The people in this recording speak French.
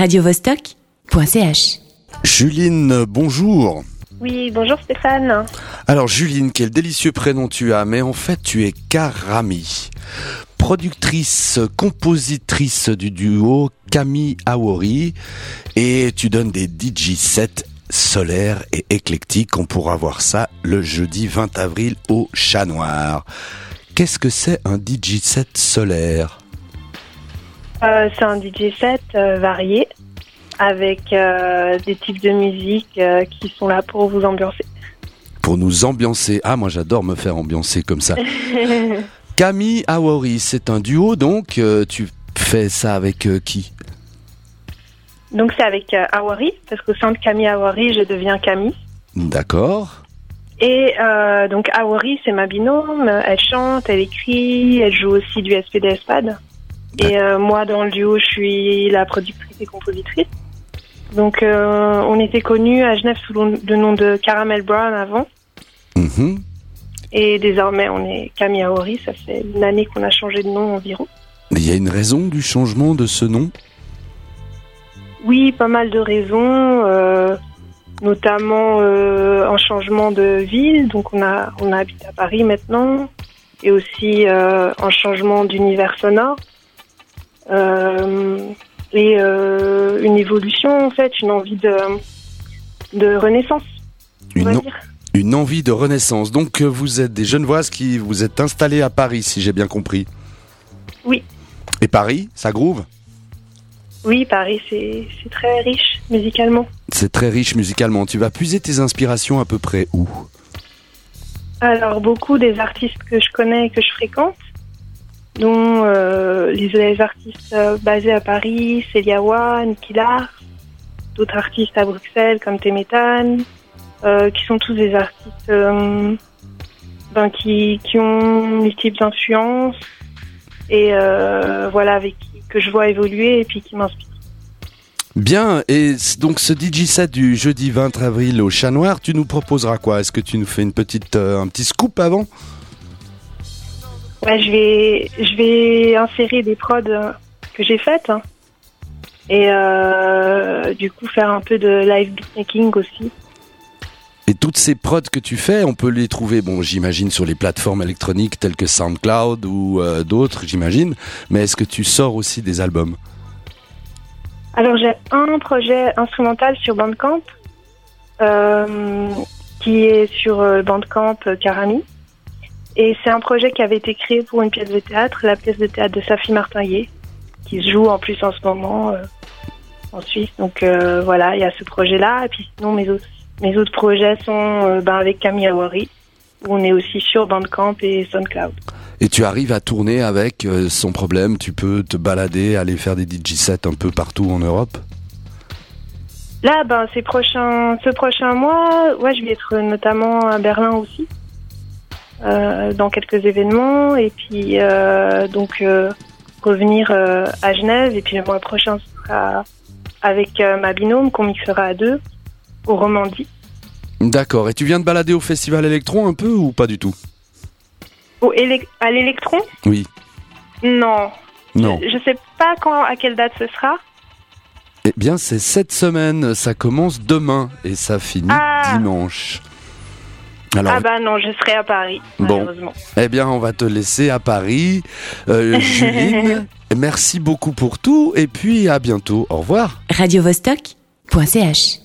radiovostok.ch. Juline, bonjour. Oui, bonjour Stéphane. Alors Juline, quel délicieux prénom tu as, mais en fait tu es Karami. Productrice, compositrice du duo Camille Awori et tu donnes des DJ sets solaires et éclectiques. On pourra voir ça le jeudi 20 avril au Chat Noir. Qu'est-ce que c'est un DJ set solaire? Euh, c'est un DJ set euh, varié avec euh, des types de musique euh, qui sont là pour vous ambiancer. Pour nous ambiancer. Ah, moi j'adore me faire ambiancer comme ça. Camille Awori, c'est un duo donc. euh, tu fais ça avec euh, qui? Donc c'est avec euh, Awari, parce qu'au sein de Camille Awari, je deviens Camille. D'accord. Et euh, donc Awari, c'est ma binôme. Elle chante, elle écrit, elle joue aussi du SPD Spad. Et euh, moi, dans le duo, je suis la productrice et compositrice. Donc euh, on était connus à Genève sous le nom de Caramel Brown avant. Mhm. Et désormais, on est Camille. Ça fait une année qu'on a changé de nom environ. Il y a une raison du changement de ce nom? Oui, pas mal de raisons, euh, notamment un changement de ville. Donc on a on habite à Paris maintenant, et aussi un changement d'univers sonore et euh, une évolution en fait, une envie de de renaissance. On va une, dire. une envie de renaissance. Donc euh, vous êtes des Genevoises qui vous êtes installées à Paris, si j'ai bien compris. Oui. Et Paris, ça groove? Oui, Paris, c'est c'est très riche musicalement. C'est très riche musicalement. Tu vas puiser tes inspirations à peu près où? Alors, beaucoup des artistes que je connais et que je fréquente, dont euh, les, artistes euh, basés à Paris, Celia Wa, Nicky Lark, d'autres artistes à Bruxelles comme Temetan, euh, qui sont tous des artistes ben, qui, qui ont multiples influences et voilà, avec qui que je vois évoluer et puis qui m'inspirent. Bien, et donc ce DJ set du jeudi 20 avril au Chat Noir, tu nous proposeras quoi? Est-ce que tu nous fais une petite, un petit scoop avant? Ouais, je vais, je vais insérer des prods euh, que j'ai faites hein. et euh, du coup faire un peu de live beatmaking aussi. Et toutes ces prods que tu fais, on peut les trouver, bon, j'imagine, sur les plateformes électroniques telles que SoundCloud ou euh, d'autres, j'imagine. Mais est-ce que tu sors aussi des albums? Alors j'ai un projet instrumental sur Bandcamp euh, qui est sur Bandcamp Karami et c'est un projet qui avait été créé pour une pièce de théâtre, la pièce de théâtre de Safi Martinguet, qui se joue en plus en ce moment euh, en Suisse. Donc euh, voilà, il y a ce projet-là et puis sinon mes autres mes autres projets sont euh, ben, avec Camille Awari où on est aussi sur Bandcamp et SoundCloud. Et tu arrives à tourner avec sans problème, tu peux te balader, aller faire des DJ sets un peu partout en Europe? Là, ben, ces prochains, ce prochain mois, ouais, je vais être notamment à Berlin aussi, dans quelques événements, et puis euh, donc euh, revenir euh, à Genève, et puis le mois prochain ce sera avec euh, ma binôme qu'on mixera à deux au Romandie. D'accord, et tu viens de balader au Festival Electron un peu ou pas du tout? Au élec- à l'électron Oui. Non. Non. Je, je sais pas quand, à quelle date ce sera. Eh bien, c'est cette semaine, ça commence demain et ça finit Ah. dimanche. Alors, Ah bah non, je serai à Paris, Bon. malheureusement. eh bien, on va te laisser à Paris. Euh, Juline, merci beaucoup pour tout et puis à bientôt. Au revoir. radiovostok.ch.